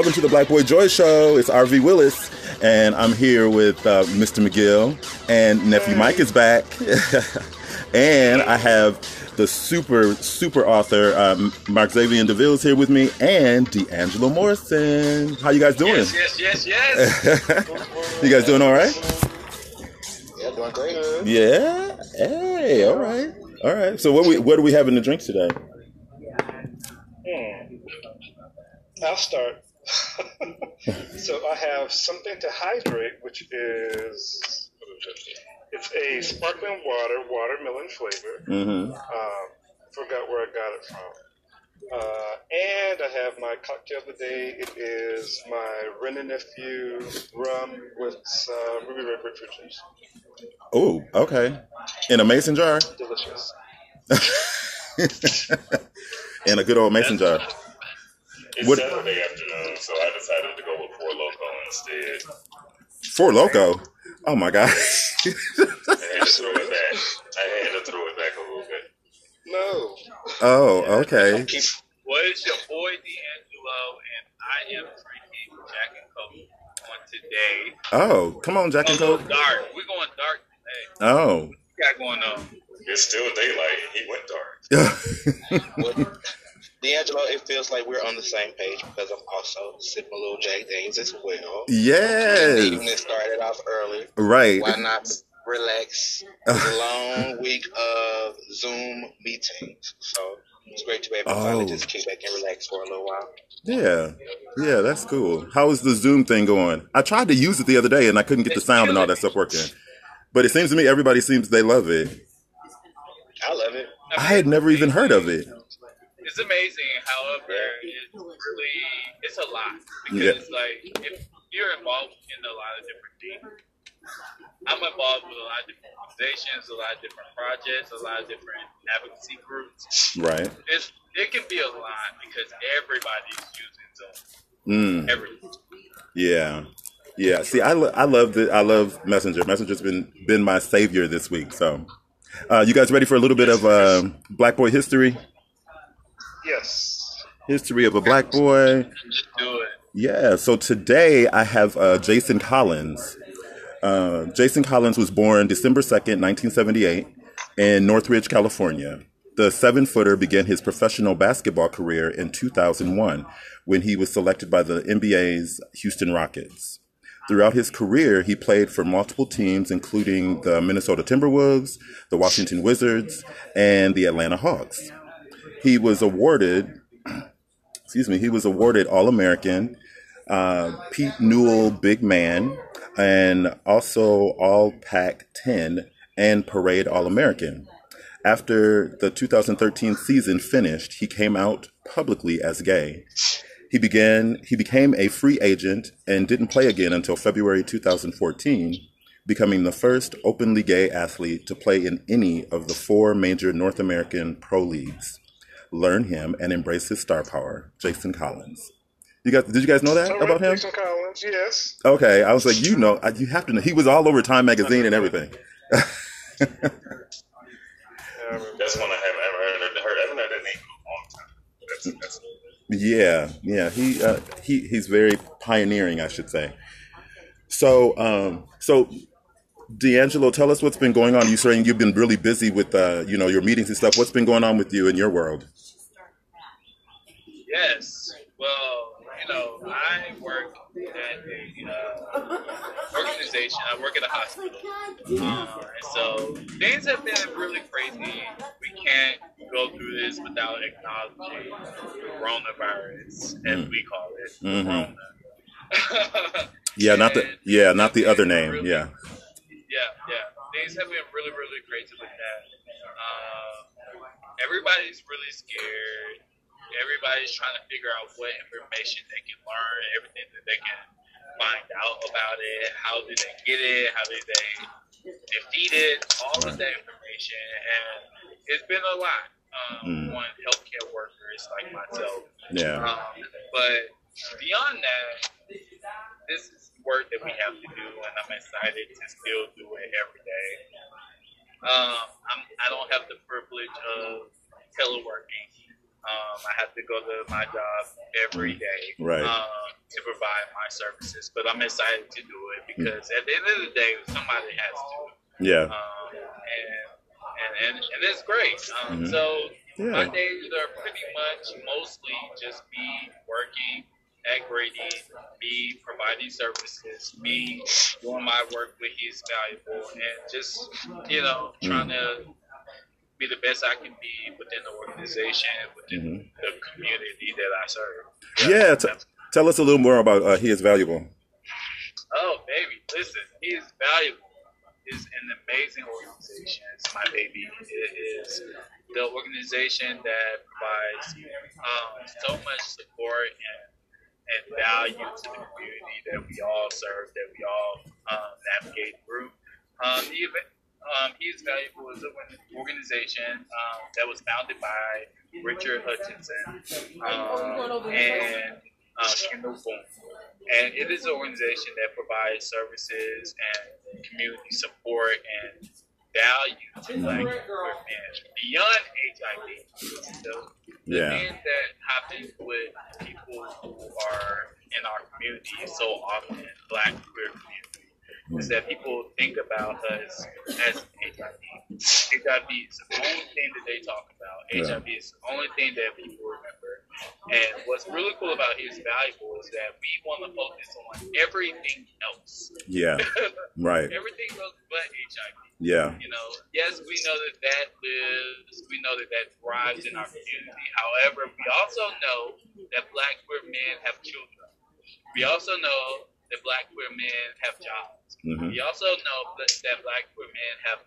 Welcome to the Black Boy Joy Show. It's RV Willis, and I'm here with uh, Mr. McGill, and nephew Mike is back, and I have the super super author um, Mark Xavier DeVille is here with me, and D'Angelo Morrison. How you guys doing? Yes, yes, yes, yes. you guys doing all right? Yeah, doing great. Yeah. Hey. All right. All right. So what we what are we having to drink today? Hmm. I'll start. so I have something to hydrate, which is it's a sparkling water, watermelon flavor. Mm-hmm. Um, forgot where I got it from. Uh, and I have my cocktail of the day. It is my Wray and Nephew rum with uh, ruby red grapefruit juice. Oh, okay. In a mason jar. Delicious. In a good old mason jar. It's What- Saturday afternoon, so I decided to go with Four Loco instead. Four Loco. Oh my god. I had to throw it back. I had to throw it back a little bit. No. oh, okay. What is your boy D'Angelo, and I am drinking Jack and Coke on today. Oh, come on, Jack A and little Coke. dark. We're going dark today. Oh. What you got going on? It's still daylight. He went dark. Well, feels like we're on the same page because I'm also sipping a little Jack Daniels as well. The evening yes. started off early. Right. Why not relax? It a long week of Zoom meetings, so it's great to be able to finally Oh. just kick back and relax for a little while. Yeah. Yeah, that's cool. How is the Zoom thing going? I tried to use it the other day and I couldn't get the sound and all that stuff working. But it seems to me everybody seems they love it. I love it. I had never even heard of it. It's amazing. However, it's really it's a lot because Yeah. like if you're involved in a lot of different things. I'm involved with a lot of different organizations, a lot of different projects, a lot of different advocacy groups. Right. It's it can be a lot because everybody's using Zoom. Mm. Everyone. Yeah. Yeah. See, I, lo- I love the I love Messenger. Messenger's been been my savior this week. So, uh, you guys ready for a little bit of uh, Black Boy history? Yes. History of a Black Boy. Do it. Yeah, so today I have uh, Jason Collins. Uh, Jason Collins was born December 2nd, 1978, in Northridge, California. The seven footer began his professional basketball career in 2001 when he was selected by the NBA's Houston Rockets. Throughout his career, he played for multiple teams, including the Minnesota Timberwolves, the Washington Wizards, and the Atlanta Hawks. He was awarded excuse me, he was awarded All American, uh, Pete Newell Big Man, and also All Pac 10 and Parade All American. After the 2013 season finished, he came out publicly as gay. He began he became a free agent and didn't play again until February 2014, becoming the first openly gay athlete to play in any of the four major North American pro leagues learn him and embrace his star power, Jason Collins. You guys, did you guys know that All right, about him? Jason Collins, yes. Okay, I was like, you know, you have to know. He was all over Time magazine and everything. Yeah, I remember That's one I haven't ever heard. heard I haven't heard that name in a long time. That's, that's Yeah, yeah, he uh, he he's very pioneering, I should say. So, um, so D'Angelo, tell us what's been going on. You saying you've been really busy with uh, you know your meetings and stuff. What's been going on with you in your world? Yes. Well, you know, I work at a uh, organization. I work at a hospital. Uh, and so things have been really crazy. We can't go through this without acknowledging coronavirus, as we call it. Mm-hmm. Yeah, not the yeah, not the other name. really- Yeah, Yeah, yeah. things have been really, really crazy with that. Uh, everybody's really scared. Everybody's trying to figure out what information they can learn, everything that they can find out about it. How do they get it? How do they defeat it? All of that information, and it's been a lot um, mm. on healthcare workers like myself. Yeah. Um, but beyond that, this is work that we have to do, and I'm excited to still do it every day. Um, I'm, I don't have the privilege of teleworking. Um, I have to go to my job every day right. um, to provide my services, but I'm excited to do it because at the end of the day, somebody has to. Yeah. Um, and, and, and and it's great. Um, mm-hmm. So yeah. my days are pretty much mostly just me working at me providing services, me doing my work where he's valuable, and just you know trying mm-hmm. to be the best I can be within the organization, within mm-hmm. the community that I serve. Yeah, yeah t- tell us a little more about uh, He is Valuable. Oh, baby, listen, He is Valuable is an amazing organization. It's my baby. It is the organization that provides um, so much support and and value to the community that we all serve, that we all um, navigate through. Um, event, um, He is Valuable as an organization um, that was founded by Richard Hutchinson um, and uh, Boone. And it is an organization that provides services and community support and value to Black men beyond HIV. The yeah. things that happen with people who are in our community so often, Black queer community is that people think about us as HIV. HIV is the only thing that they talk about. Yeah. HIV is the only thing that people remember. And what's really cool about He is Valuable is that we want to focus on everything else. Yeah, right. everything else but HIV. Yeah. You know, yes, we know that that lives, we know that that thrives in our community. However, we also know that black queer men have children. We also know that black queer men have jobs. Mm-hmm. We also know that, that black queer men have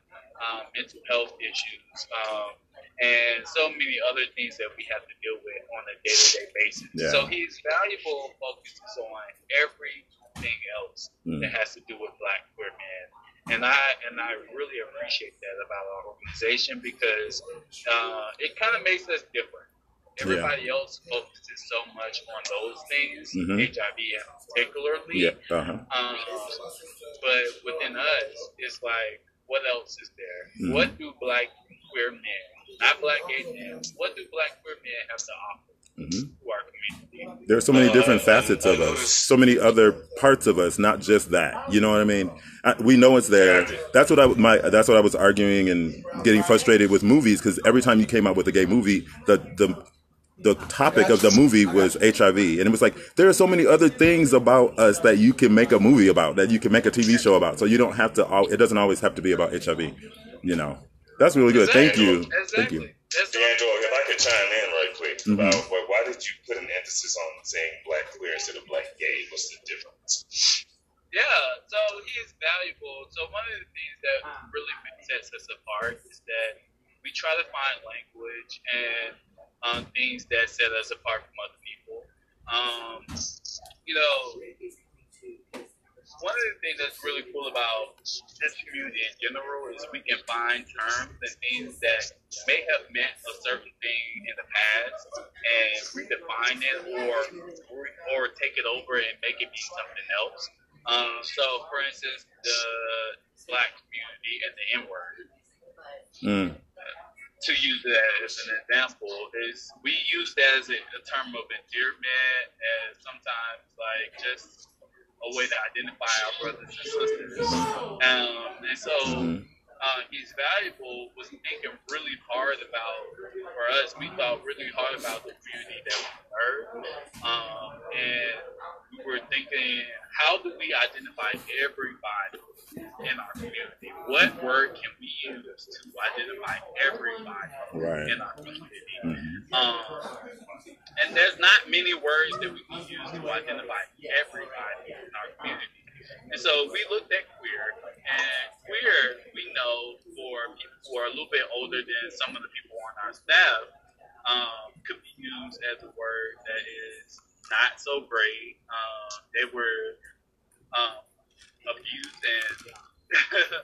um, mental health issues um, and so many other things that we have to deal with on a day to day basis. Yeah. So he's valuable focuses on everything else mm. that has to do with black queer men. And I and I really appreciate that about our organization because uh, it kind of makes us different. Everybody yeah. else focuses so much on those things, mm-hmm. HIV particularly. Yeah. Uh-huh. Um, but within us, it's like, what else is there? Mm-hmm. What do black queer men, not black gay men, what do black queer men have to offer? Mm-hmm. To our community. There are so many different uh, facets of us, so many other parts of us, not just that. You know what I mean? I, we know it's there. That's what I my that's what I was arguing and getting frustrated with movies because every time you came out with a gay movie, the the the topic of the movie was HIV, and it was like there are so many other things about us that you can make a movie about, that you can make a TV show about. So you don't have to. It doesn't always have to be about HIV. You know, that's really good. Exactly. Thank you. Exactly. Thank you. D'Angelo, if I could chime in right quick mm-hmm. about why, why did you put an emphasis on saying black queer instead of black gay? What's the difference? Yeah, so he is valuable. So one of the things that really sets us apart is that we try to find language and um, things that set us apart from other people. Um, you know, one of the things that's really cool about this community in general is we can find terms and things that may have meant a certain thing in the past and redefine it or or take it over and make it be something else. Um, so, for instance, the black community and the N word. Mm to use that as an example is we use that as a, a term of endearment and sometimes like just a way to identify our brothers and sisters. Um, and so mm-hmm. Uh, he's valuable was thinking really hard about for us. We thought really hard about the community that we serve, um, and we were thinking, how do we identify everybody in our community? What word can we use to identify everybody right. in our community? Mm-hmm. Um, and there's not many words that we can use to identify everybody in our community. And so we looked at queer, and queer we know for people who are a little bit older than some of the people on our staff, um, could be used as a word that is not so great. Um, they were um, abused and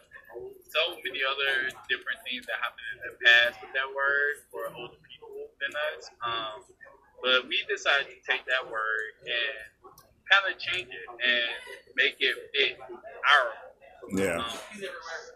so many other different things that happened in the past with that word for older people than us. Um, but we decided to take that word and kind of change it and make it fit our yeah. Um,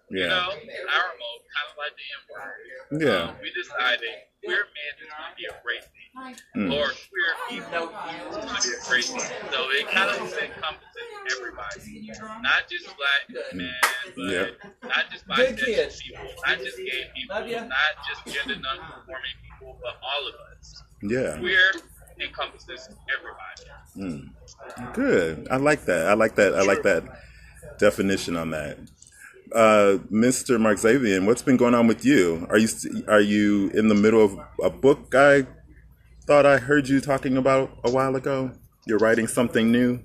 yeah. You know, our mode, kind of like the M word. Yeah. Um, we decided queer men is going to be a great thing, mm. or queer people is going to be a great thing. So it kind of encompasses everybody, not just black men, but yeah. not just bisexual people, not just gay people, not just gender non-conforming people, but all of us. Yeah. Queer encompasses everybody. Mm. Good. I like that. I like that. I like that definition on that. Uh, Mr. Mark Xavier, what's been going on with you? Are you are you in the middle of a book? I thought I heard you talking about a while ago. You're writing something new.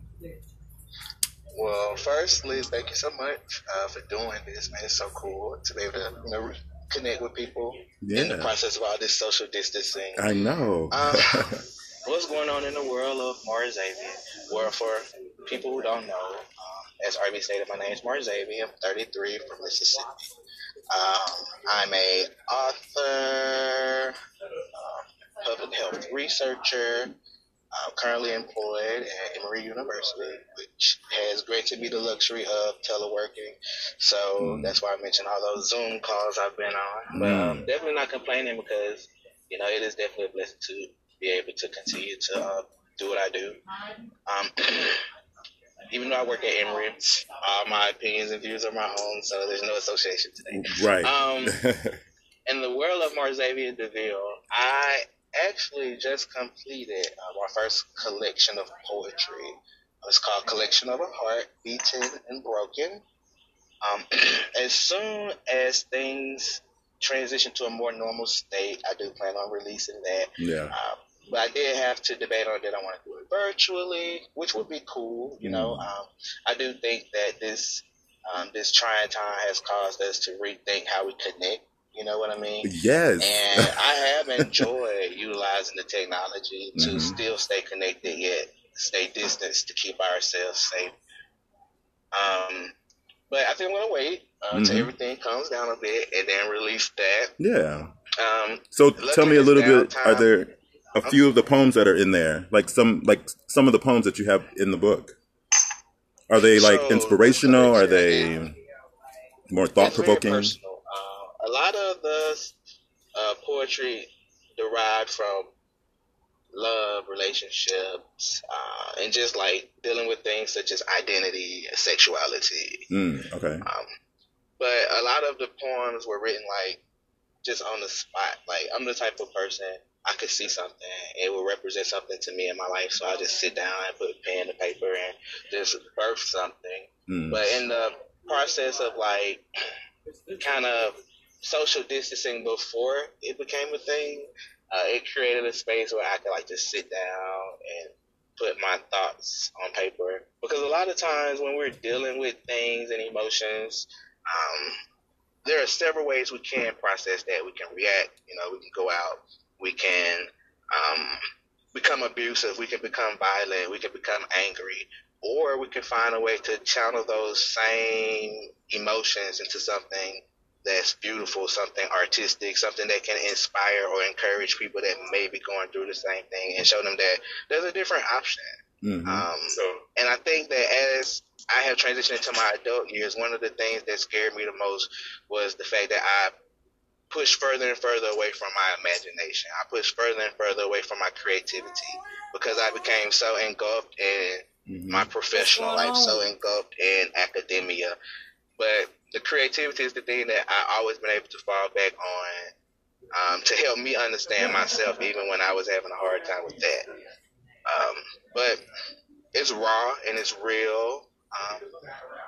Well, first, Liz, thank you so much uh, for doing this, man. It's so cool to be able to you know, connect with people yeah. in the process of all this social distancing. I know. um, what's going on in the world of Mark Xavier? Well, for people who don't know, as RB stated, my name is Mark Xavier. I'm 33 from Mississippi. Um, I'm a author, uh, public health researcher. I'm currently employed at Emory University, which has granted me the luxury of teleworking. So mm. that's why I mentioned all those Zoom calls I've been on. But um, definitely not complaining because, you know, it is definitely a blessing to be able to continue to uh, do what I do. Um, even though I work at Emory, all my opinions and views are my own, so there's no association today. Right. Um, in the world of Marxavier DeVille, I actually just completed uh, my first collection of poetry. It's called Collection of a Heart, Beaten and Broken. Um, as soon as things transition to a more normal state, I do plan on releasing that. Yeah. Uh, but I did have to debate on did I want to do it virtually, which would be cool. You know, mm. um, I do think that this um, this trying time has caused us to rethink how we connect. You know what I mean? Yes. And I have enjoyed utilizing the technology to mm-hmm. still stay connected yet stay distanced to keep ourselves safe. Um, but I think I'm gonna wait uh, mm-hmm. until everything comes down a bit and then release that. Yeah. Um, so tell me a little bit. Are there a few of the poems that are in there, like some like some of the poems that you have in the book. Are they like so, inspirational? Are they more thought provoking? Uh, a lot of the uh, poetry derived from love, relationships, uh, and just like dealing with things such as identity, sexuality. Mm, okay. Um, but a lot of the poems were written like just on the spot. Like I'm the type of person I could see something. It would represent something to me in my life. So I just sit down and put pen to paper and just birth something. Mm. But in the process of like kind of social distancing before it became a thing, uh, it created a space where I could like just sit down and put my thoughts on paper. Because a lot of times when we're dealing with things and emotions, um, there are several ways we can process that. We can react, you know, we can go out we can um, become abusive, we can become violent, we can become angry, or we can find a way to channel those same emotions into something that's beautiful, something artistic, something that can inspire or encourage people that may be going through the same thing and show them that there's a different option. Mm-hmm. Um, so, and I think that as I have transitioned into my adult years, one of the things that scared me the most was the fact that I push further and further away from my imagination. I push further and further away from my creativity because I became so engulfed in mm-hmm. my professional life, so engulfed in academia. But the creativity is the thing that I always been able to fall back on um, to help me understand myself, even when I was having a hard time with that. Um, but it's raw and it's real, um,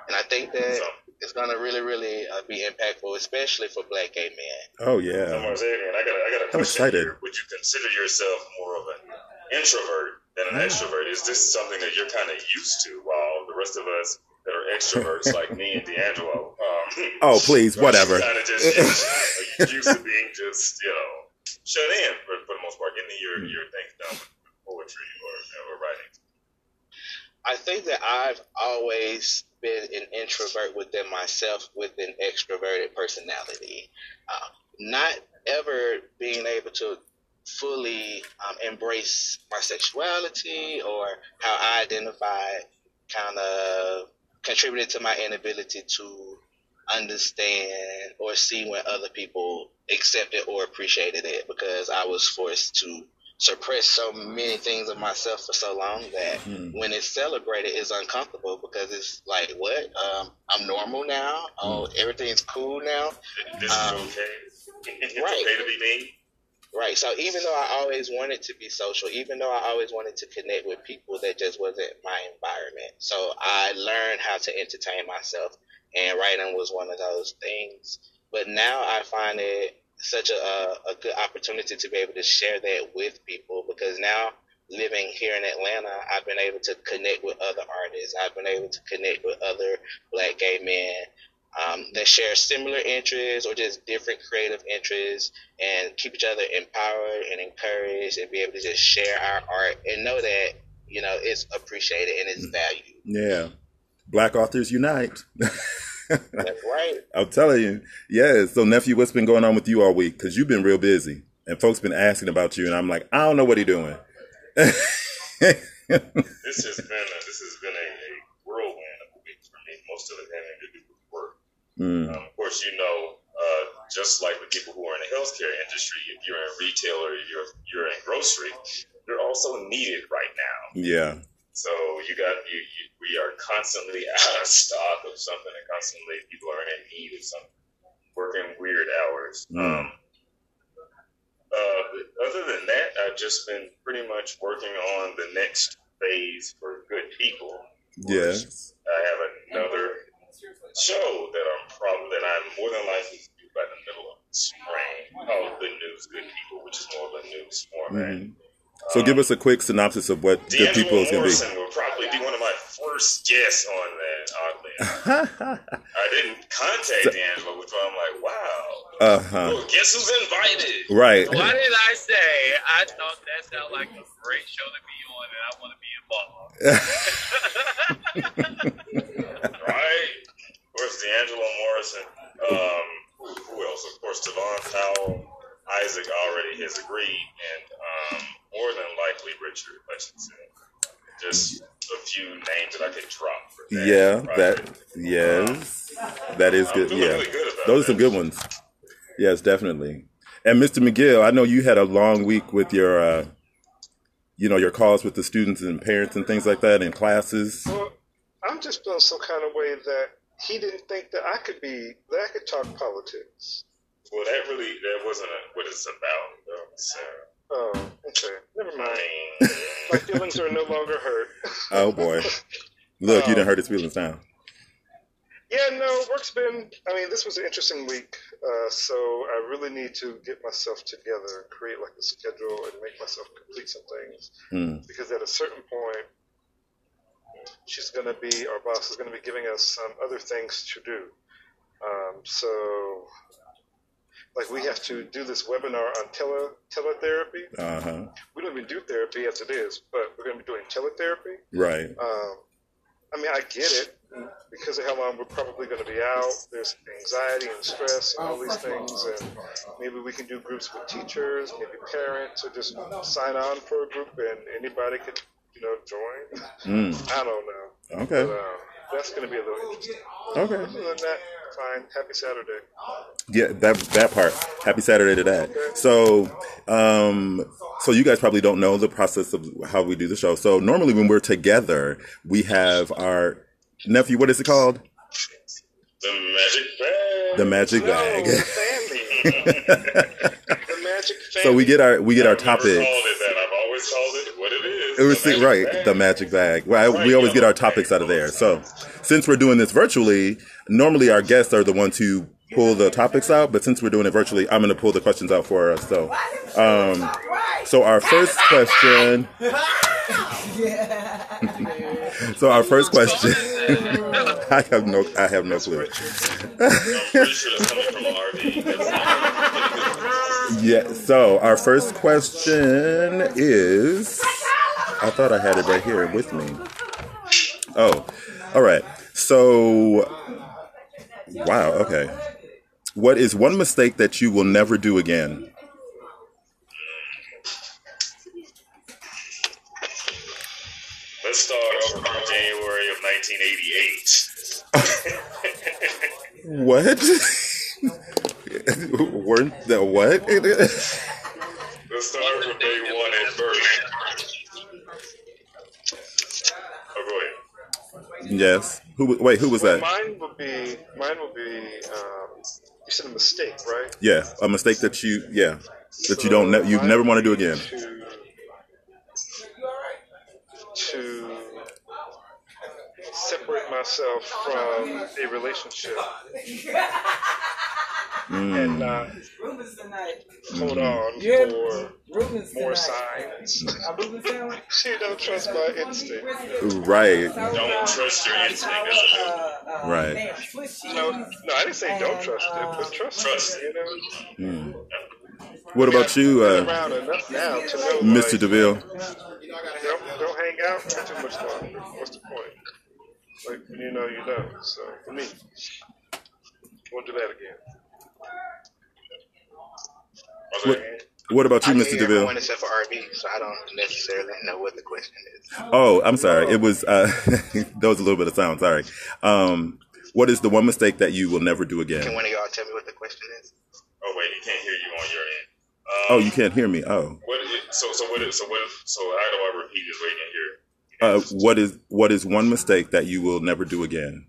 and I think that it's gonna really, really uh, be impactful, especially for Black gay men. Oh yeah. So Marzavian, I got, a, I got a I'm excited. Here. Would you consider yourself more of an introvert than an extrovert? Is this something that you're kind of used to, while the rest of us that are extroverts like me and D'Angelo, um, Oh, please, whatever. Kind of just used, used to being just, you know, shut in for, for the most part, getting your, your things done with poetry or, or writing. I think that I've always been an introvert within myself with an extroverted personality. Uh, not ever being able to fully um, embrace my sexuality or how I identify kind of contributed to my inability to understand or see when other people accepted or appreciated it because I was forced to suppress so many things of myself for so long that mm. when it's celebrated, it's uncomfortable because it's like, what? Um, I'm normal now. Oh, mm. everything's cool now. This um, is okay. it's right. okay to be me. Right. So even though I always wanted to be social, even though I always wanted to connect with people, that just wasn't my environment. So I learned how to entertain myself, and writing was one of those things. But now I find it such a, a good opportunity to be able to share that with people because now living here in Atlanta, I've been able to connect with other artists. I've been able to connect with other black gay men um, that share similar interests or just different creative interests and keep each other empowered and encouraged and be able to just share our art and know that, you know, it's appreciated and it's valued. Yeah. Black authors unite. That's right. I'm telling you. Yeah. So, nephew, what's been going on with you all week? Because you've been real busy, and folks been asking about you, and I'm like, I don't know what he's doing. this has been a, this has been a, a whirlwind of a week for me. Most of it having to do with work. Mm. Um, of course, you know, uh, just like with people who are in the healthcare industry, if you're in retail or you're you're in grocery, you're also needed right now. Yeah. So you got you, you, we are constantly out of stock of something, and constantly people are in need of something, working weird hours. Mm. Um, uh, other than that, I've just been pretty much working on the next phase for good people. Yes, I have another show that I'm probably that I'm more than likely to do by the middle of the spring called Good News, Good People, which is more of a news format. Mm-hmm. So um, give us a quick synopsis of what D'Angelo Good People is going to be. Morrison will probably be one of my first guests on that, oddly I didn't contact so, D'Angelo, which I'm like, wow. Uh-huh. Well, guess who's invited? Right. Why did I say I thought that sounded like a great show to be on and I want to be involved? right? Of course, D'Angelo Morrison. Um, who else? Of course, Tevon Powell. Isaac already has agreed, and um, more than likely Richard Hutchinson. Just a few names that I could drop. That yeah, project. that yes, um, that is good. Yeah, really good those are some good ones. Yes, definitely. And Mr. McGill, I know you had a long week with your, uh, you know, your calls with the students and parents and things like that in classes. Well, I'm just feeling some kind of way that he didn't think that I could be that I could talk politics. Well, that really that wasn't a, what it's about, though. So. Oh, okay. Never mind. My feelings are no longer hurt. oh boy. Look, um, you didn't hurt his feelings now. Yeah, no, work's been. I mean, this was an interesting week, uh, so I really need to get myself together, create like a schedule, and make myself complete some things. Mm. Because at a certain point, she's going to be, our boss is going to be giving us some other things to do. Um, so like we have to do this webinar on tele teletherapy. Uh-huh. We don't even do therapy as it is, but we're going to be doing teletherapy. Right. Um, I mean, I get it because of how long we're probably going to be out. There's anxiety and stress and all these things, and maybe we can do groups with teachers, maybe parents, or just sign on for a group and anybody could, you know, join. Mm. I don't know. Okay. But, uh, that's going to be a little interesting. Okay. Other than that, fine. Happy Saturday. Yeah, that that part. Happy Saturday to that. Okay. So, um, so you guys probably don't know the process of how we do the show. So normally when we're together, we have our nephew. What is it called? The magic bag. The magic bag. No, the magic So we get our we get our topics. It was the right, bag. the magic bag. Well, right, we always get our topics out of there. So since we're doing this virtually, normally our guests are the ones who pull the topics out, but since we're doing it virtually, I'm going to pull the questions out for us. So, um, so our first question. so our first question. I have no. I have no clue. I'm pretty sure that's coming from RV. That's Yeah. So our first question is. I thought I had it right here with me. Oh, all right. So, wow. Okay. What is one mistake that you will never do again? Let's start over from January of 1988. What? Weren't the what? Let's start from day one at birth. Oh, go ahead. Yes. Who? Wait. Who was Well, that? mine would be mine would be um, you said a mistake, right? Yeah, a mistake that you. Yeah, that you don't. Ne- you never want to do again. To, to separate myself from a relationship Mm. and not Rubens tonight. hold on Yeah. for Rubens more tonight. signs. A Rubens sandwich? she don't trust my instinct. Right. Don't trust your instinct. That's Uh, uh, Right. damn, No, no, I didn't say don't trust it, but trust, trust. it. You know? mm. What about you, uh, now know, Mr. like, DeVille? Don't, don't hang out for too much longer. What's the point? Like when you know, you know. So for me, won't do that again. What, what about you, I Mr. hear DeVille? everyone except for RB, so I don't necessarily know what the question is. Oh, I'm sorry. It was uh, there was a little bit of sound. Sorry. Um, what is the one mistake that you will never do again? Can one of y'all tell me what the question is? Oh wait, he can't hear you on your end. Um, Oh, you can't hear me. Oh, What is, so so what is so what is, so how do I repeat this waiting here? uh, what is what is one mistake that you will never do again?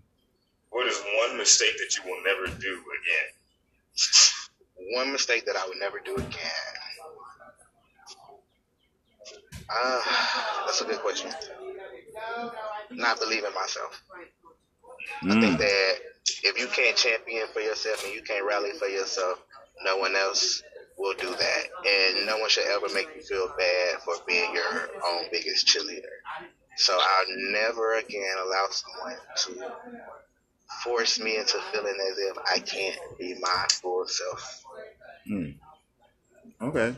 What is one mistake that you will never do again? One mistake that I would never do again. Ah, that's a good question. Not believing in myself. I think Mm. that if you can't champion for yourself and you can't rally for yourself, no one else will do that. And no one should ever make you feel bad for being your own biggest cheerleader. So I'll never again allow someone to force me into feeling as if I can't be my full self. Mm. Okay,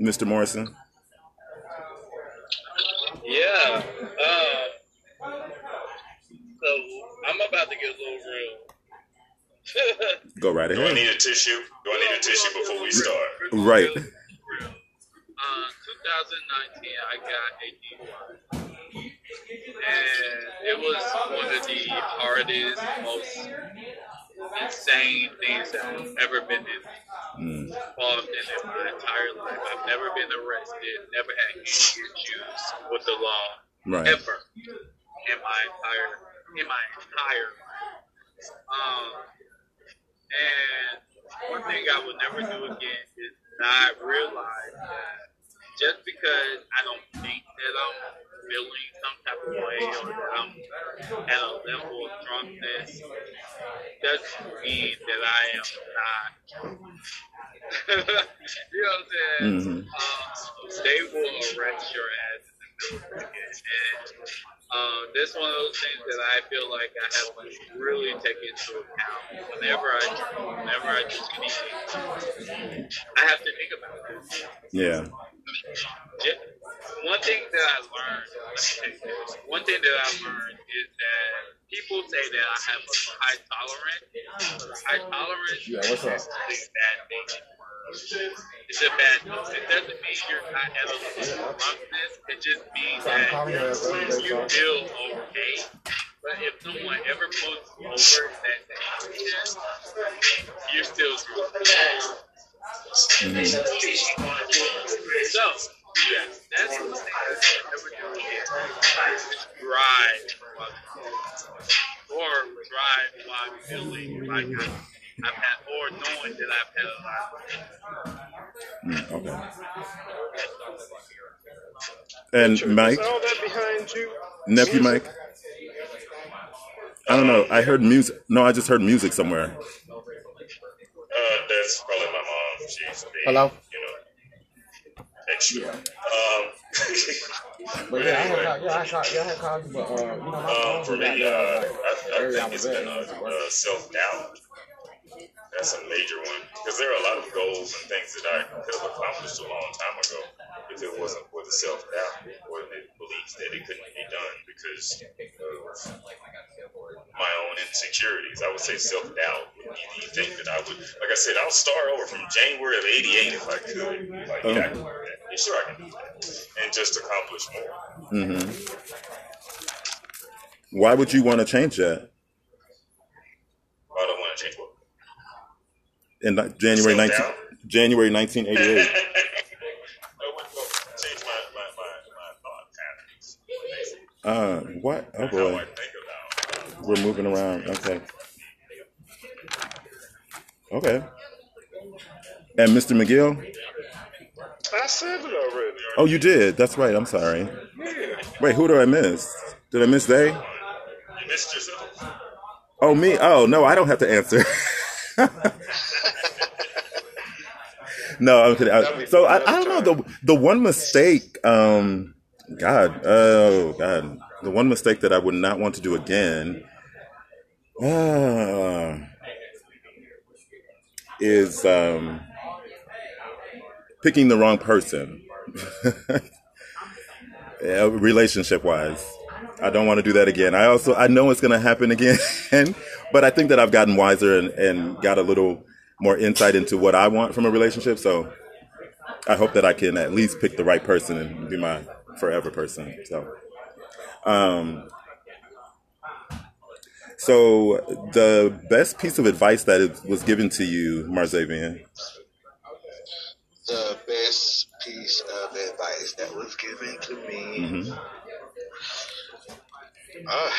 Mr. Morrison. Yeah. Uh, so I'm about to get a little real. Go right ahead. Do I need a tissue? Do I need a tissue before we start? Right. Real, real. Uh, 2019, I got a DUI. And it was one of the hardest, most insane things that I've ever been in, Mm. involved in in my entire life. I've never been arrested, never had any issues with the law, Right. ever in my entire in my entire life. Um, and one thing I will never do again is not realize that just because I don't think that I'm feeling some type of way or that I'm at a level of drunkenness doesn't mean that I am not. you know what I'm saying? Mhm. Um, they will arrest your ass in the middle of it. And um, that's one of those things that I feel like I have to really take into account whenever I whenever I do anything. I have to think about it. Yeah. One thing that I learned, let me tell you this, one thing that I learned is that people say that I have a high tolerance. High tolerance Yeah, what's up? is a bad thing. It's a bad. It doesn't mean you're not at a level of drunkenness. It just means that you feel okay. But if someone ever puts you over that condition, you're still drunk. So, yeah, that's the thing I never do drive while or drive while I'm feeling like I, I've had, or knowing that I've had a lot. Mm, okay. And Mike, Is that behind you? nephew Mike. I don't know. I heard music. No, I just heard music somewhere. Uh, that's probably my mom. She's being, Hello? you know, extra. Um, But yeah, I had called, yeah, I called, yeah, I had called you, but uh, you know, my Um, for me, uh, I, I area I think was it's at, been it a, wasn't working. a self doubt. That's a major one because there are a lot of goals and things that I could have accomplished a long time ago if it wasn't for the self doubt or the belief that it couldn't be done because of my own insecurities. I would say self doubt would be the thing that I would, like I said, I'll start over from January of '88 if I could. Like, yeah, I do that. Sure, I can do that, and just accomplish more. hmm Why would you want to change that I don't want to change what. In January 19, January 1988? I wouldn't go change my, my, my, my thought patterns. basically. Uh, what? Oh boy, about we're moving around. Okay. Okay. And Mr. McGill? I said it already. Oh, you did. That's right. I'm sorry. Wait, who did I miss? Did I miss they? You missed yourself. Oh, me? Oh, no, I don't have to answer. no, I'm kidding. I- so I, I don't know the the one mistake. Um, God, oh God, the one mistake that I would not want to do again. Uh, is um, picking the wrong person. yeah, relationship wise. I don't want to do that again. I also I know it's going to happen again, but I think that I've gotten wiser and, and got a little more insight into what I want from a relationship. So I hope that I can at least pick the right person and be my forever person. So, um, so the best piece of advice that it was given to you, Marzavian. The best piece of advice that was given to me. hmm Uh,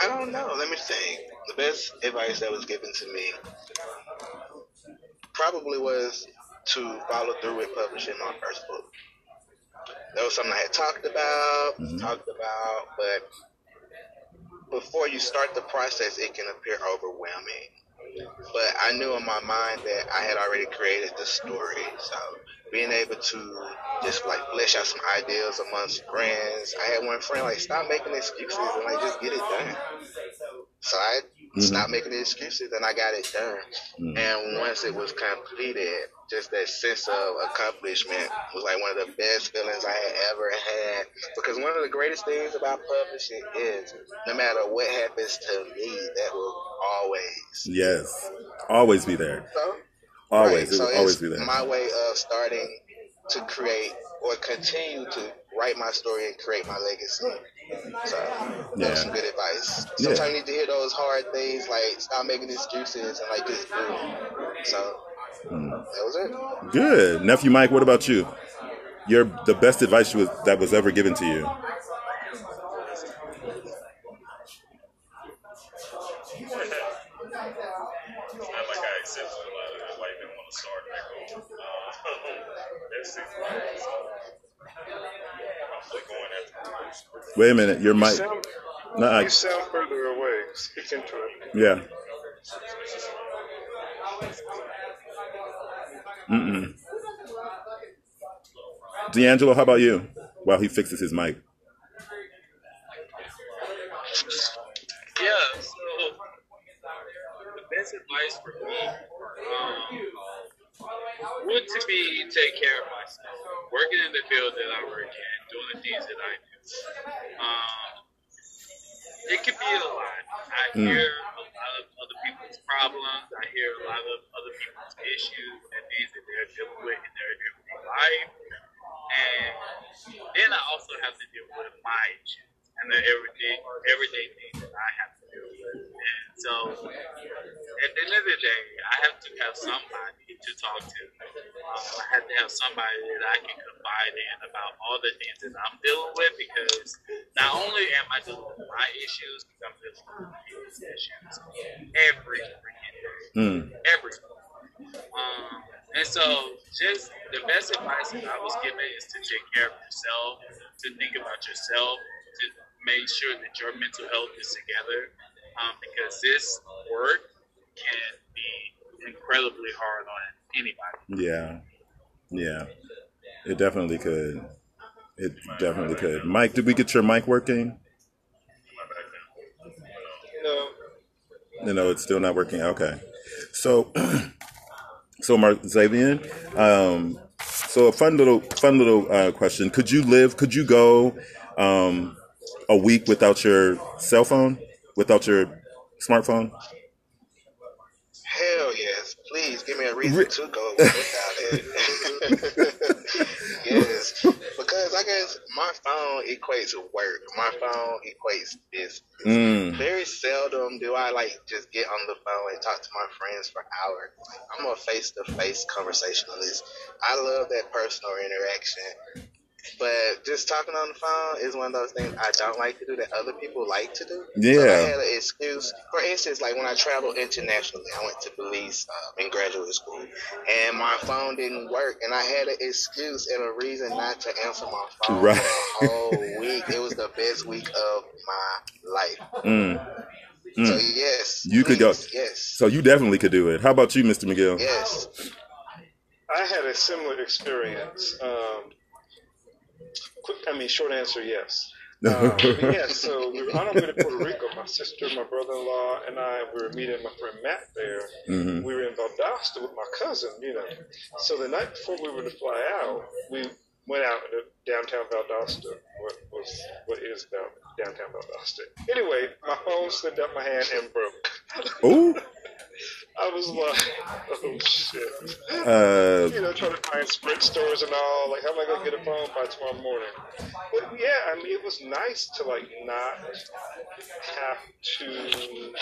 I don't know. Let me think. The best advice that was given to me probably was to follow through with publishing my first book. That was something I had talked about, Mhm. talked about, but before you start the process, it can appear overwhelming. But I knew in my mind that I had already created the story, so being able to just like flesh out some ideas amongst friends. I had one friend like stop making excuses and like just get it done. So I Mhm. stopped making the excuses and I got it done. Mhm. And once it was completed, just that sense of accomplishment was like one of the best feelings I had ever had. Because one of the greatest things about publishing is no matter what happens to me, that will always. Yes, always be there. So, Always, right, so always be there. my way of starting to create or continue to write my story and create my legacy. So that Yeah. was some good advice. Yeah. Sometimes you need to hear those hard things like stop making excuses and like just do it. So Mm. that was it. Good, nephew Mike. What about you? Your the best advice was that was ever given to you. It's not like I accepted a lot of it. Like, didn't want to start back over. Uh, that's it. So, I'm still going after Wait a minute, your You mic. sound, No, you sound further away. Speak into it. yeah. Mm-mm. D'Angelo, how about you? While he fixes his mic. Yeah, so the best advice for me um, would to be take care of myself. Working in the field that I work in, doing the things that I do. Um, it can be a lot. I Mm. hear a lot of other people's problems. I hear a lot of other people's issues and things that they're dealing with in their everyday life. And then I also have to deal with my issues and the everyday everyday things that I have to deal with. And so at the end of the day, I have to have somebody to talk to. Um, I have to have somebody that I can confide in about all the things that I'm dealing with because not only am I dealing with my issues, but I'm dealing with people's issues every freaking day Mm. every. Um, and so, just the best advice that I was given is to take care of yourself, to think about yourself, to make sure that your mental health is together, um, because this work can be incredibly hard on anybody. Yeah. Yeah. It definitely could. It definitely could. Mike, did we get your mic working? No, No, know, it's still not working. Okay. So, so Mark Xavier, um, so a fun little, fun little uh, question. Could you live? Could you go um, a week without your cell phone, without your smartphone? Hell yes. Please give me a reason Re- to go without it. my phone equates to work. My phone equates business. Mm. Very seldom do I like just get on the phone and talk to my friends for hours. I'm a face to face conversationalist. I love that personal interaction. But just talking on the phone is one of those things I don't like to do that other people like to do. So I Yeah. had an excuse. For instance, like when I traveled internationally, I went to Belize um, in graduate school, and my phone didn't work, and I had an excuse and a reason not to answer my phone Right. for a whole week. It was the best week of my life. Mm. So Mm. yes, You could go- Yes, So you definitely could do it. How about you, Mr. McGill? yes. I had a similar experience. Um, quick, I mean, short answer, yes. Um, yeah, so we were on our way to Puerto Rico. My sister, my brother-in-law, and I we were meeting my friend Matt there. Mhm. We were in Valdosta with my cousin, you know. So the night before we were to fly out, we went out to downtown Valdosta. What was what is down, downtown Valdosta? Anyway, my phone slipped out my hand and broke. Ooh. I was like, oh shit. Uh, you know, trying to find Sprint stores and all. Like, how am I gonna get a phone by tomorrow morning? But yeah, I mean, it was nice to like not have to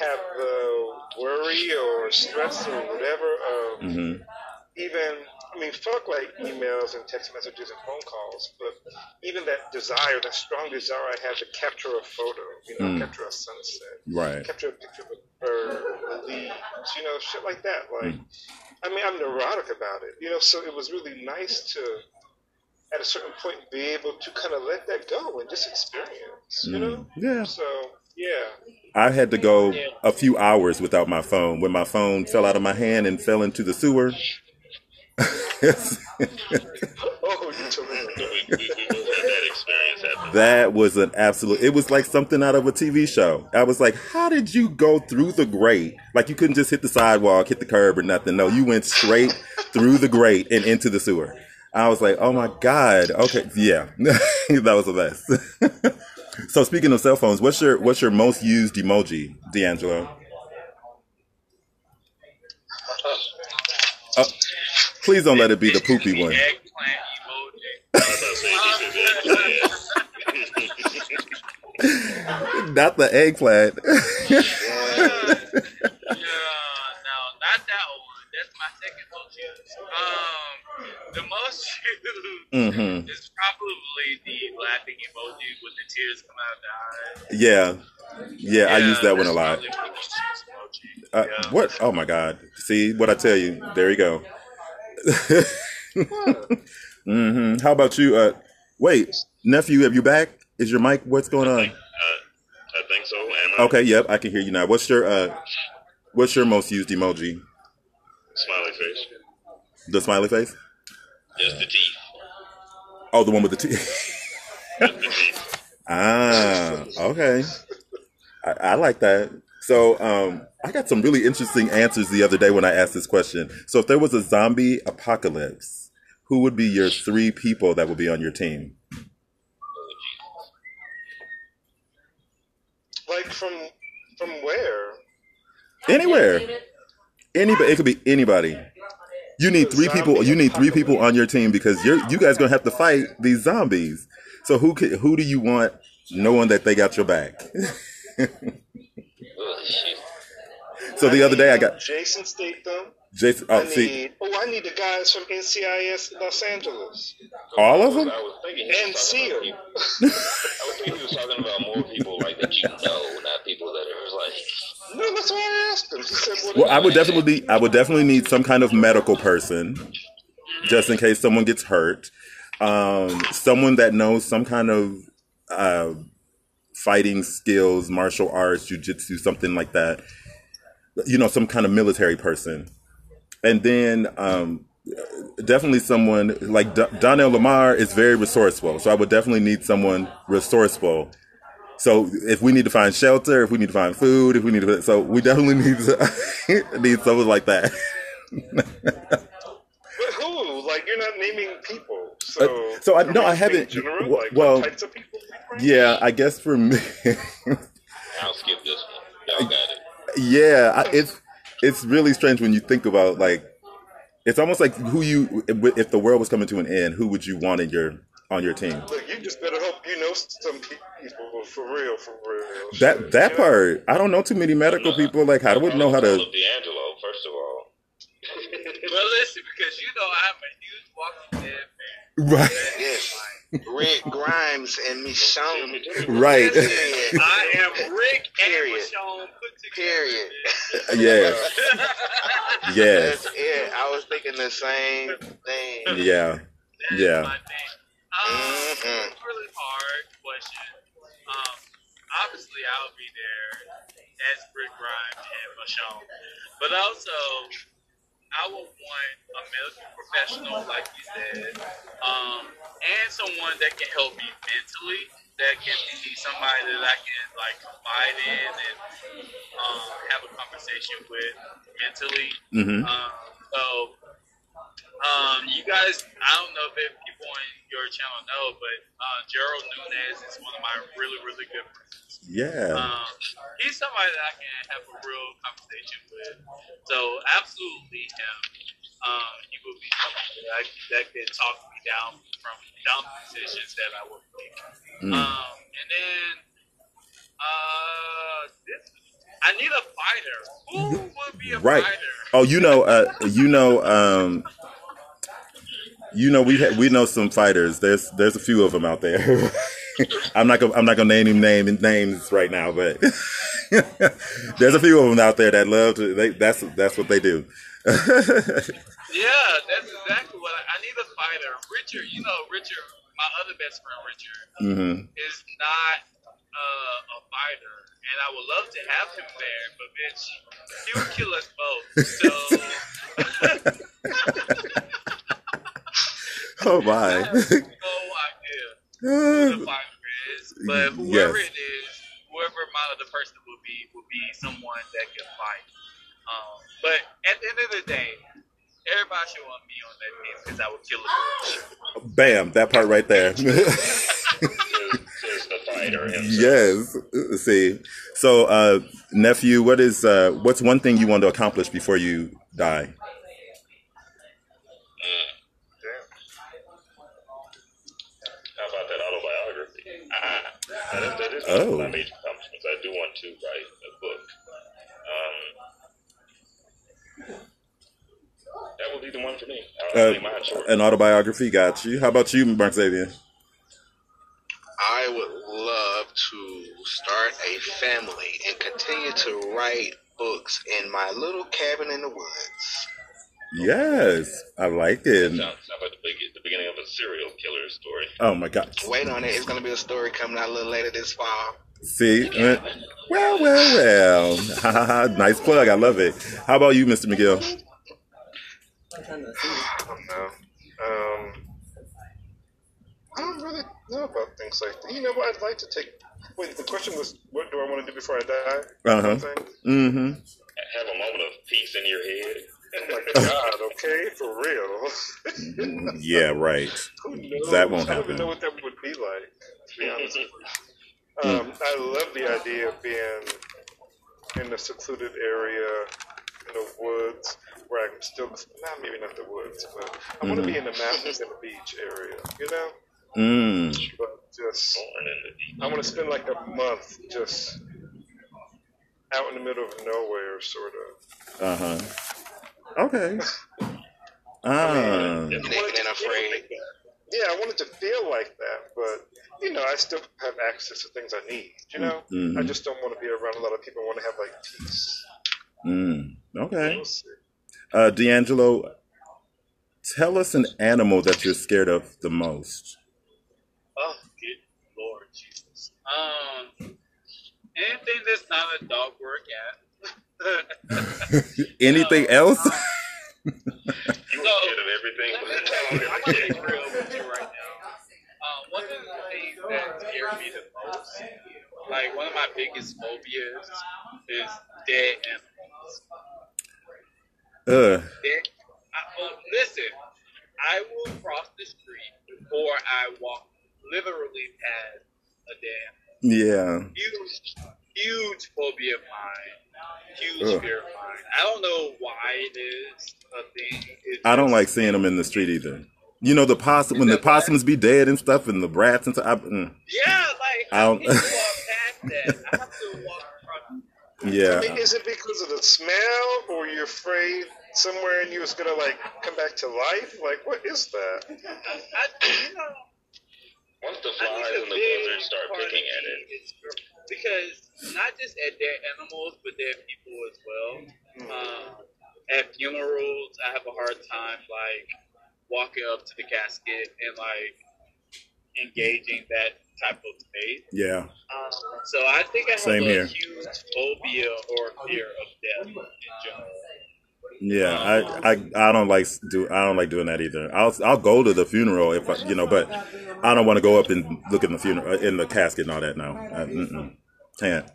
have the worry or stress or whatever of mhm. even. I mean, fuck like emails and text messages and phone calls, but even that desire, that strong desire I had to capture a photo, you know, Mm. capture a sunset Right. capture a picture of a the you know, shit like that. Like, Mm. I mean, I'm neurotic about it, you know. So it was really nice to, at a certain point, be able to kind of let that go and just experience, you know. Mm. Yeah. So yeah, I had to go a few hours without my phone when my phone fell out of my hand and fell into the sewer. oh, you told me. That was an absolute. It was like something out of a TV show. I was like, "How did you go through the grate? Like you couldn't just hit the sidewalk, hit the curb, or nothing. No, you went straight through the grate and into the sewer." I was like, "Oh my god." Okay, yeah, that was the best. so speaking of cell phones, what's your what's your most used emoji, D'Angelo? Uh, please don't let it be the poopy one. eggplant emoji. I was about to say, he said that. Not the eggplant. Yeah, no, not that one. That's my second most used. Um, the most used hmm is probably the laughing emoji with the tears come out of the eyes. Yeah, yeah, I use that one a lot. probably my most used emoji. Uh, yeah. What? Oh my God! See what I tell you? There you go. mm-hmm. How about you? Uh, wait, nephew, have you back? Is your mic? What's going on? Uh, I think so. I? Okay, yep, I can hear you now. What's your uh, what's your most used emoji? Smiley face. The smiley face? Just the teeth. Oh, the one with the teeth. The teeth. ah, okay. I, I like that. So, um, I got some really interesting answers the other day when I asked this question. So, if there was a zombie apocalypse, who would be your three people that would be on your team? Like from from where? Anywhere, anybody. It could be anybody. You need three people. You need three people on your team because you're you guys gonna have to fight these zombies. So who could, who do you want, knowing that they got your back? Oh, so the other day I got Jason Statham. Jason. Oh, I Oh, see, need. Oh, I need the guys from NCIS Los Angeles all of them. I was thinking he and Seal. I was thinking he was talking about more people like that you know, not people that are like. No, that's why I asked him. He said, "What?" Well, I would definitely, I would definitely need some kind of medical person, just in case someone gets hurt. Um, someone that knows some kind of uh, fighting skills, martial arts, jujitsu, something like that. You know, some kind of military person. And then um, definitely someone like D- Donnell Lamar is very resourceful. So I would definitely need someone resourceful. So if we need to find shelter, if we need to find food, if we need to, so we definitely need to need someone like that. But who? Like you're not naming people. So, Uh, so I- no, I haven't- General, like well, types of people. yeah, I guess for me, I'll skip this one. Y'all got it. yeah, I, it's it's really strange when you think about like it's almost like who you if the world was coming to an end, who would you want in your on your team? Look, you just better hope you know some people for real, for real. That that you know? part, I don't know too many medical people. Like, I wouldn't know how to. Of D'Angelo, first of all. Well, listen, because you know I'm a huge Walking Dead fan. Right, Yes. Rick Grimes and Michonne. right, Period. I am Rick and Period. Michonne put Period. together. yes, yes, That's it. I was thinking the same thing. yeah, That is Yeah. Um, Mhm. it's really hard question. Um, obviously, I'll be there as Rick Grimes and Michonne, but also I will want a medical professional, like you said, um, and someone that can help me mentally. That can be somebody that I can like confide in and um, have a conversation with mentally. hmm Um, so, um, you guys, I don't know if people on your channel know, but uh, Gerald Nunez is one of my really, really good friends. yeah, Um, he's somebody that I can have a real conversation with. So, absolutely him. Um, he would be someone that, I, that could talk me down from dumb decisions that I would make. Mm. Um, and then, uh, this, I need a fighter. Who would be a Right. fighter? Oh, you know, uh, you know, um, you know, we ha- we know some fighters. There's there's a few of them out there. I'm not gonna I'm not gonna name him name names right now, but there's a few of them out there that love to. They, that's that's what they do. Yeah, that's exactly what I, I need a fighter. Richard, you know, Richard, my other best friend, Richard, hmm is not uh, a fighter, and I would love to have him there, but bitch, he would kill us both. So Oh I my. have no idea the is, but whoever Yes. it is, whoever my other person will be, will be someone that can fight. Um, but at the end of the day, everybody should want me on that team because I would kill a bitch. Bam! That part right there. Says says the fighter yes. See. So, uh, nephew, what is uh, what's one thing you want to accomplish before you die? Damn. How about that autobiography? Ah, that is, that is Oh. one of my major accomplishments. I do want to write a book. Um, that would be the one for me. I'll Uh, make mine an autobiography. Got you. How about you, Mark Xavier? I would love to start a family and continue to write books in my little cabin in the woods. Yes, I like it. Sounds, sounds like the, big, the beginning of a serial killer story. Oh my God. Wait on it. It's going to be a story coming out a little later this fall. See? Uh, Well, well, well. Ha ha ha. Nice plug. I love it. How about you, Mr. McGill? I'm trying to see. I don't know. Um, I don't really know about things like that. You know what? I'd like to take. Wait, the question was, what do I want to do before I die? Uh-huh. Mm-hmm. Have a moment of peace in your head. My God, okay, for real. Yeah, right. Who knows? That won't I don't happen. even know what that would be like, to be honest. with you. Um, I love the idea of being in a secluded area in the woods where I'm still, not maybe not the woods, but I want to be in the mountains and the beach area, you know? Mm. But just, Born in the deep. I want to spend like a month just out in the middle of nowhere, sort of. Uh-huh. Okay. Ah. Naked and afraid. Yeah, I wanted to feel like that, but you know, I still have access to things I need. You know, Mhm. I just don't want to be around a lot of people. I want to have like peace. Mm. Okay. Uh, D'Angelo, tell us an animal that you're scared of the most. Oh, good Lord Jesus. Um, anything that's not a dog or a cat. Anything else? You were scared of everything. Let me tell you, I'm gonna real with you right now. Uh, one of the things that scare me the most, like one of my biggest phobias, is dead animals. Uh, Dead. I, oh, listen, I will cross the street before I walk literally past a dead animal. yeah. animal. Huge, huge phobia of mine. Huge Ugh. fear of mine. I don't know why it is a thing. It's I don't just- like seeing them in the street either. You know the possum when the possums be dead and stuff and the rats and stuff. I, mm, Yeah, like I I don't- don't walk past that. I have to walk yeah. I mean, is it because of the smell, or you're afraid somewhere in you is gonna like come back to life? Like, what is that? I, I, you know, Once the flies and the big buzzards start picking at it, it, is because not just at dead animals, but dead people as well. Um, at funerals, I have a hard time like walking up to the casket and like engaging that type of space. Yeah. Um, so I think I have Same a here. huge phobia or fear of death in general. Yeah, I, I I don't like do I don't like doing that either. I'll I'll go to the funeral if I, you know, but I don't want to go up and look in the funeral uh, in the casket and all that. No, I, can't.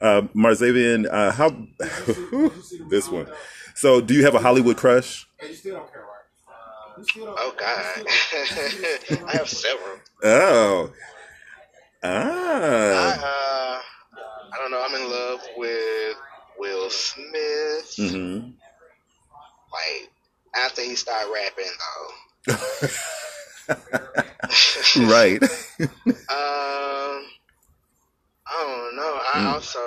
Uh, Marxavian, uh, how this one? So, do you have a Hollywood crush? You still don't care, right? You still don't Oh God, I have several. Oh, I ah, uh, I don't know. I'm in love with Will Smith. hmm Like after he started rapping though. right. Um, I don't know. I Mm. also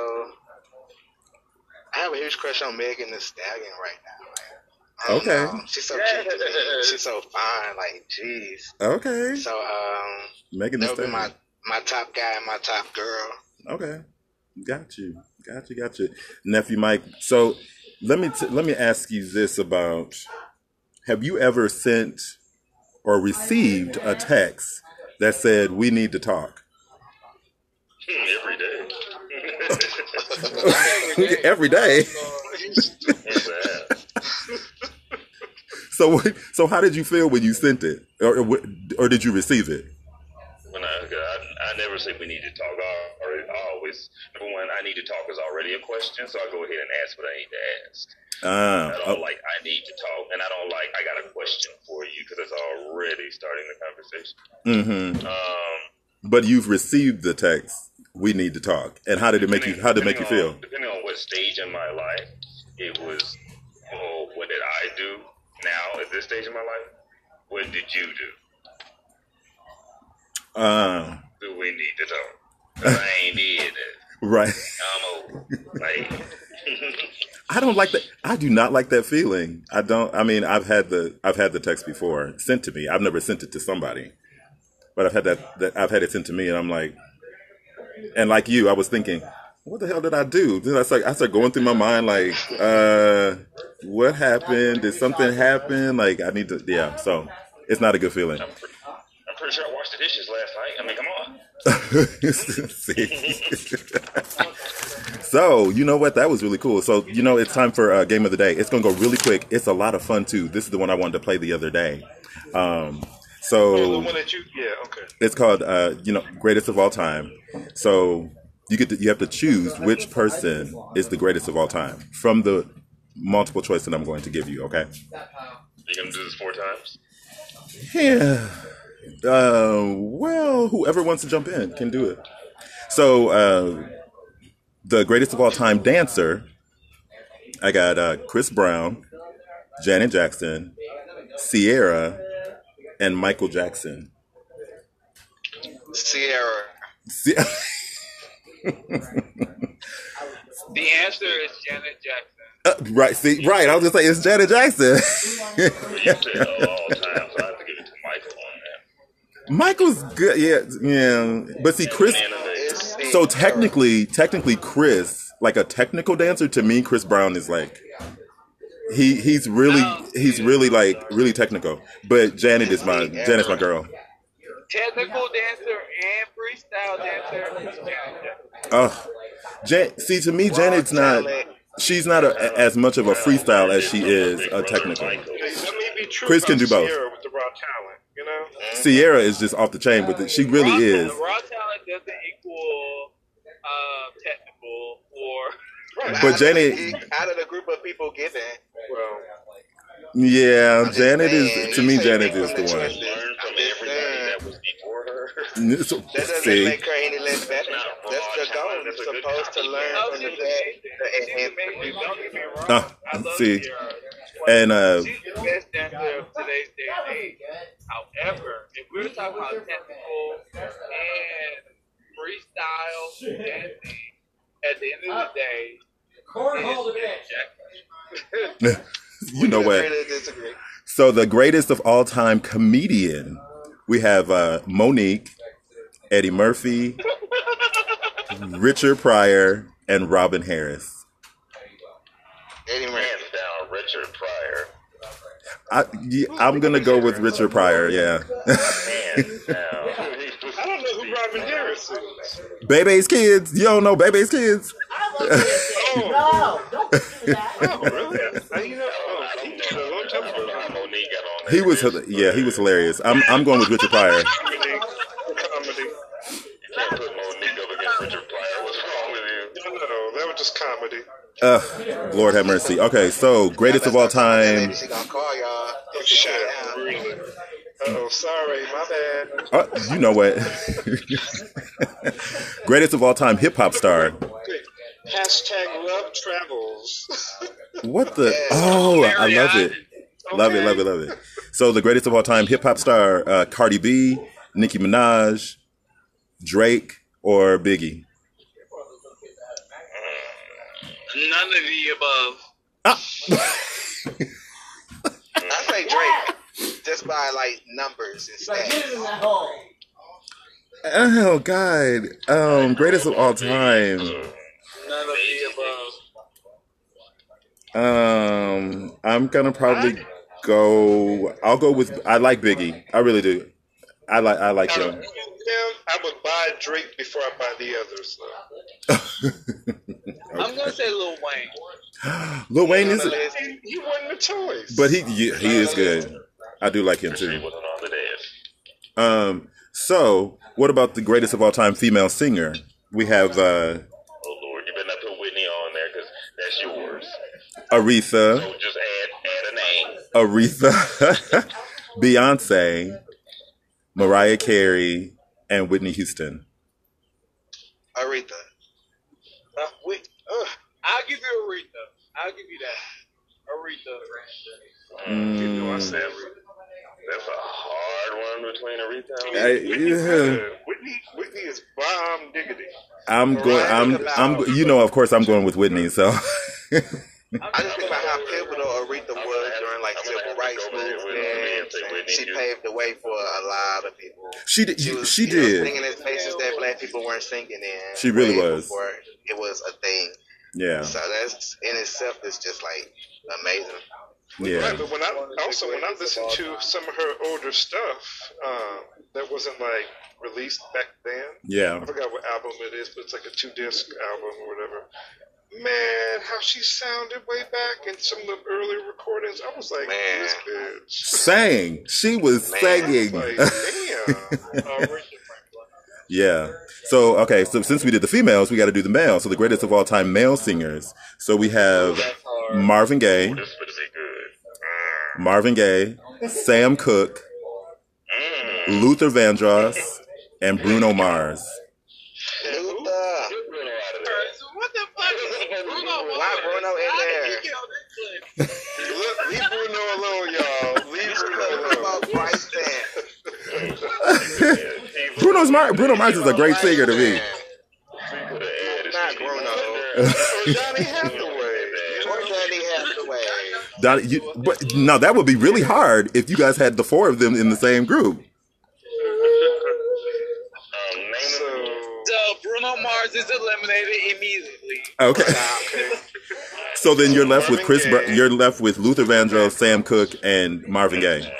I have a huge crush on Megan Thee Stallion right now. Like, Okay. know. She's so cute. She's so fine. Like, jeez. Okay, So um, Megan Thee my my top guy and my top girl. Okay, got you, got you, got you, nephew Mike. So let me t- let me ask you this about: Have you ever sent or received a text that said we need to talk hmm, every day. every day? So so how did you feel when you sent it, or or, or did you receive it? I, never say we need to talk. I, already- I always number one, I need to talk is already a question, so I go ahead and ask what I need to ask. Ah, I oh, don't like I need to talk, and I don't like I got a question for you because it's already starting the conversation. mm-hmm. Um, But you've received the text. We need to talk. And how did it make you? How did it make you feel? on- Depending on what stage in my life, it was, oh, what did I do now at this stage in my life? What did you do? Uh, Do we need to talk? 'Cause I ain't did it. right. I'm old. Like, I don't like that. I do not like that feeling. I don't. I mean, I've had the I've had the text before sent to me. I've never sent it to somebody, but I've had that, that I've had it sent to me, and I'm like, and like you, I was thinking, what the hell did I do? Then I start I start going through my mind like, uh, what happened? Did something happen? Like I need to. Yeah. So it's not a good feeling. I'm, pretty, I'm pretty sure I washed the dishes last night. I mean, come on. So you know what? That was really cool. So you know, it's time for uh, game of the day. It's gonna go really quick. It's a lot of fun too. This is the one I wanted to play the other day. Um, Oh, the so one that you, yeah, okay. it's called uh, you know greatest of all time. So you get to, you have to choose which person is the greatest of all time from the multiple choice that I'm going to give you. Okay. you're gonna do this four times? Yeah. Uh, well, whoever wants to jump in can do it. So, uh, the greatest of all time dancer, I got uh, Chris Brown, Janet Jackson, Ciara, and Michael Jackson. Ciara. Sie- The answer is Janet Jackson. Uh, right, see, right. I was gonna say it's Janet Jackson. Michael's good, yeah, yeah. But see, Chris. Man of the- It's So technically, technically, Chris, like a technical dancer, to me, Chris Brown is like he he's really he's really like really technical. But Janet is my Janet's my girl. Technical dancer and freestyle dancer is Janet Oh, Jan- see to me, Janet's not. she's not a, as much of a freestyle as she is a technical. That may be true Chris can about do both. Ciara with the raw you know? Ciara is just off the chain, but she really raw, is. Raw talent doesn't equal uh, technical or. But Janet- out of the group of people giving, Well, Yeah, just Janet saying, is to me. Janet is the the one. twisted. Learn from I'm just everybody saying. that was before her. That doesn't See, make her any less better. That's the goal. You're that's a good supposed to learn from the she's best and, She's and amazing. produce. Don't get me wrong. Ah, I love see. Ciara. and uh, She's the best dancer of today's day and age. However, if we're talking about technical and freestyle dancing, at the end of the day, Cornhole today. Jack. you know what? Agree to disagree. So the greatest of all time comedian, we have uh, Mo'Nique, Eddie Murphy, Richard Pryor, and Robin Harris. Eddie Murphy. Hands down, Richard Pryor. I, yeah, I'm gonna go with Richard Pryor. Yeah, Hands down. I don't know who Robin Harris is. Bebe's kids. You don't know Bebe's kids? Oh, No, oh, don't do that. oh really? I, you know, oh, I he don't did a long time know ago. how Mo'Nique got on there. He was yeah, he was hilarious. I'm I'm going with Richard Pryor. Ugh, Lord have mercy. Okay, so greatest of all time. She gonna call y'all. Oh, shit. Really? Uh-oh, sorry, my bad. Uh, you know what? greatest of all time hip hop star. Hashtag love travels. What the? Oh, I love it. Love it, love it, love it. So the greatest of all time hip hop star, uh, Cardi B, Nicki Minaj, Drake, or Biggie. None of the above. I say Drake, just by like numbers and But stats. in that hole. Oh God, um, greatest of all time. None of the above. Um, I'm gonna probably go. I'll go with. I like Biggie. I really do. I like. I like him. them, I would buy Drake before I buy the others. Though. I'm gonna say Lil Wayne. Lil Wayne is, He, he wasn't the choice. but he he he is good. I do like him too. wasn't on the list. Um, so what about the greatest of all time female singer? We have uh, Oh Lord, you better not put Whitney on there because that's yours. Aretha, So just add add a name. Aretha, Beyonce, Mariah Carey, and Whitney Houston. Aretha. We, I'll give you Aretha. I'll give you that. Aretha. Mm, you know, I said That's a hard one between Aretha and I, Whitney, yeah. Whitney, Whitney is bomb diggity. I'm going. I'm. I'm. You know, of course, I'm going with Whitney. So. I just think about how pivotal Aretha was during like civil rights Whitney She paved the way for a lot of people. She did. She was, She you know, singing in places that black people weren't singing in. She really was. Before it was a thing. Yeah. So that's in itself is just like amazing. Right, Yeah. but when I also when I listened to some of her older stuff um, that wasn't like released back then, Yeah. I forgot what album it is, but it's like a two disc album or whatever. Man, how she sounded way back in some of the early recordings, I was like, Man. this bitch. Sang. She was Man, singing. Like, damn. Yeah. So okay. So since we did the females, we got to do the males. So the greatest of all time male singers. So we have Marvin Gaye. Marvin Gaye, Sam Cooke. Luther Vandross, and Bruno Mars. Bruno's Mar- Bruno Mars is a great singer to me. Could Not Bruno. Donny Hathaway. Or Donny Hathaway. Don, you, but no, that would be really hard if you guys had the four of them in the same group. Um, So, Bruno Mars is eliminated immediately. Okay. okay. So then you're left with Chris. Br- you're left with Luther Vandross, Sam Cooke, and Marvin Gaye.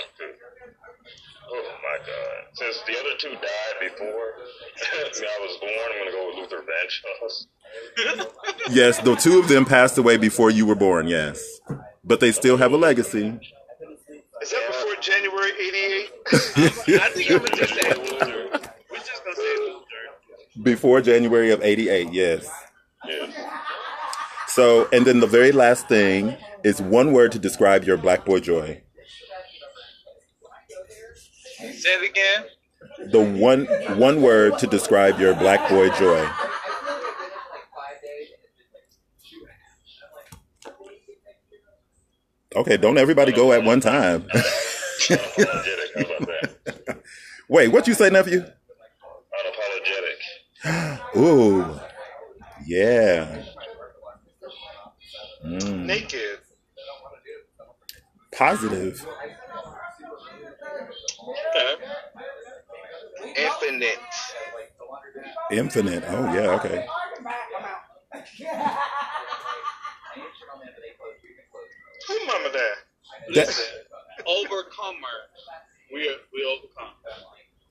Yes, the two of them passed away before you were born. Yes, but they still have a legacy. Is that before January '88? I think I'm gonna just say Luther. We're just gonna say Luther. Before January of '88. Yes. Yeah. So, and then the very last thing is one word to describe your black boy joy. Say it again. The one one word to describe your black boy joy. Okay, don't everybody go at one time. Unapologetic. How about that? Wait, what you say, nephew? Unapologetic. Ooh, yeah, Mm. Naked. positive. Okay. Infinite. Infinite. Oh yeah, okay. Who mama that? Listen, overcomer. We we overcome.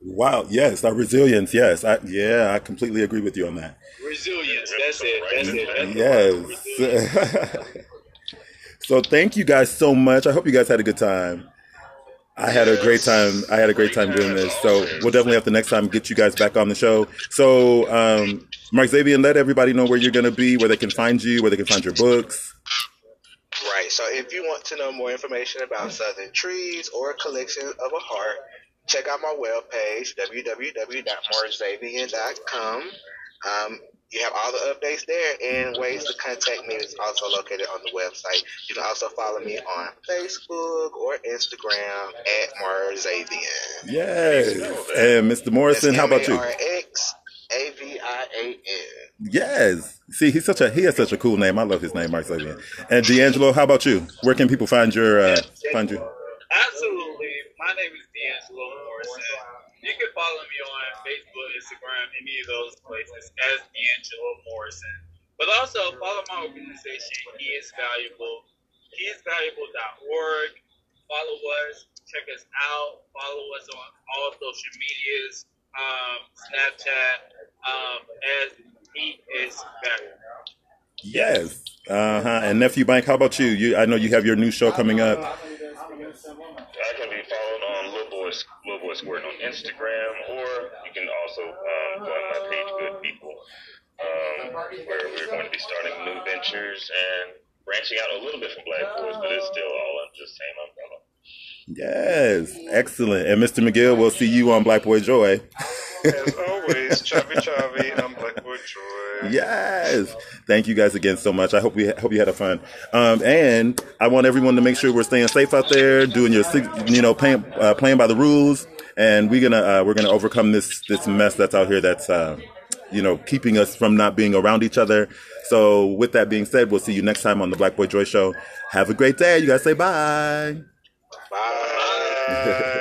Wow. Yes, our resilience. Yes. I, yeah, I completely agree with you on that. Resilience. That's it. That's it. That's the word, resilience. Yes. so thank you guys so much. I hope you guys had a good time. I had a great time. I had a great time doing this. So we'll definitely have to next time get you guys back on the show. So um, Mark Xavier, let everybody know where you're going to be, where they can find you, where they can find your books. Right. So if you want to know more information about Southern Trees or a collection of a heart, check out my webpage, www.markxavier.com. Um, you have all the updates there and ways to contact me is also located on the website. You can also follow me on Facebook or Instagram at Marxavian. Yes. And Mr. Morrison, how about you? M-A-R-X A-V-I-A-N. Yes. See, he's such a he has such a cool name. I love his name, Mark Xavier. And D'Angelo, how about you? Where can people find your uh, find you? Absolutely. My name is D'Angelo Morrison. You can follow me on Facebook, Instagram, any of those places as D'Angelo Morrison. But also follow my organization, He is Valuable. He is Valuable.org. Follow us, check us out, follow us on all social medias, um, Snapchat, um, as He is Valuable. Yes. Uh huh. And nephew Bank, how about you? You, I know you have your new show coming up. I can be followed on Little Boy, Lil Boy Squirtin on Instagram, or you can also um, go on my page, Good People, um, where we're going to be starting new ventures and branching out a little bit from Black Boys, but it's still all under the same umbrella. Yes. Excellent. And Mr. McGill, we'll see you on Black Boy Joy. As always, Chavi Chavi, I'm Black Boy Joy. Yes. Thank you guys again so much. I hope we hope you had a fun. Um, and I want everyone to make sure we're staying safe out there, doing your you know playing uh, playing by the rules, and we're gonna uh, we're gonna overcome this this mess that's out here that's uh, you know keeping us from not being around each other. So with that being said, we'll see you next time on the Black Boy Joy Show. Have a great day. You guys say bye. Bye. Bye.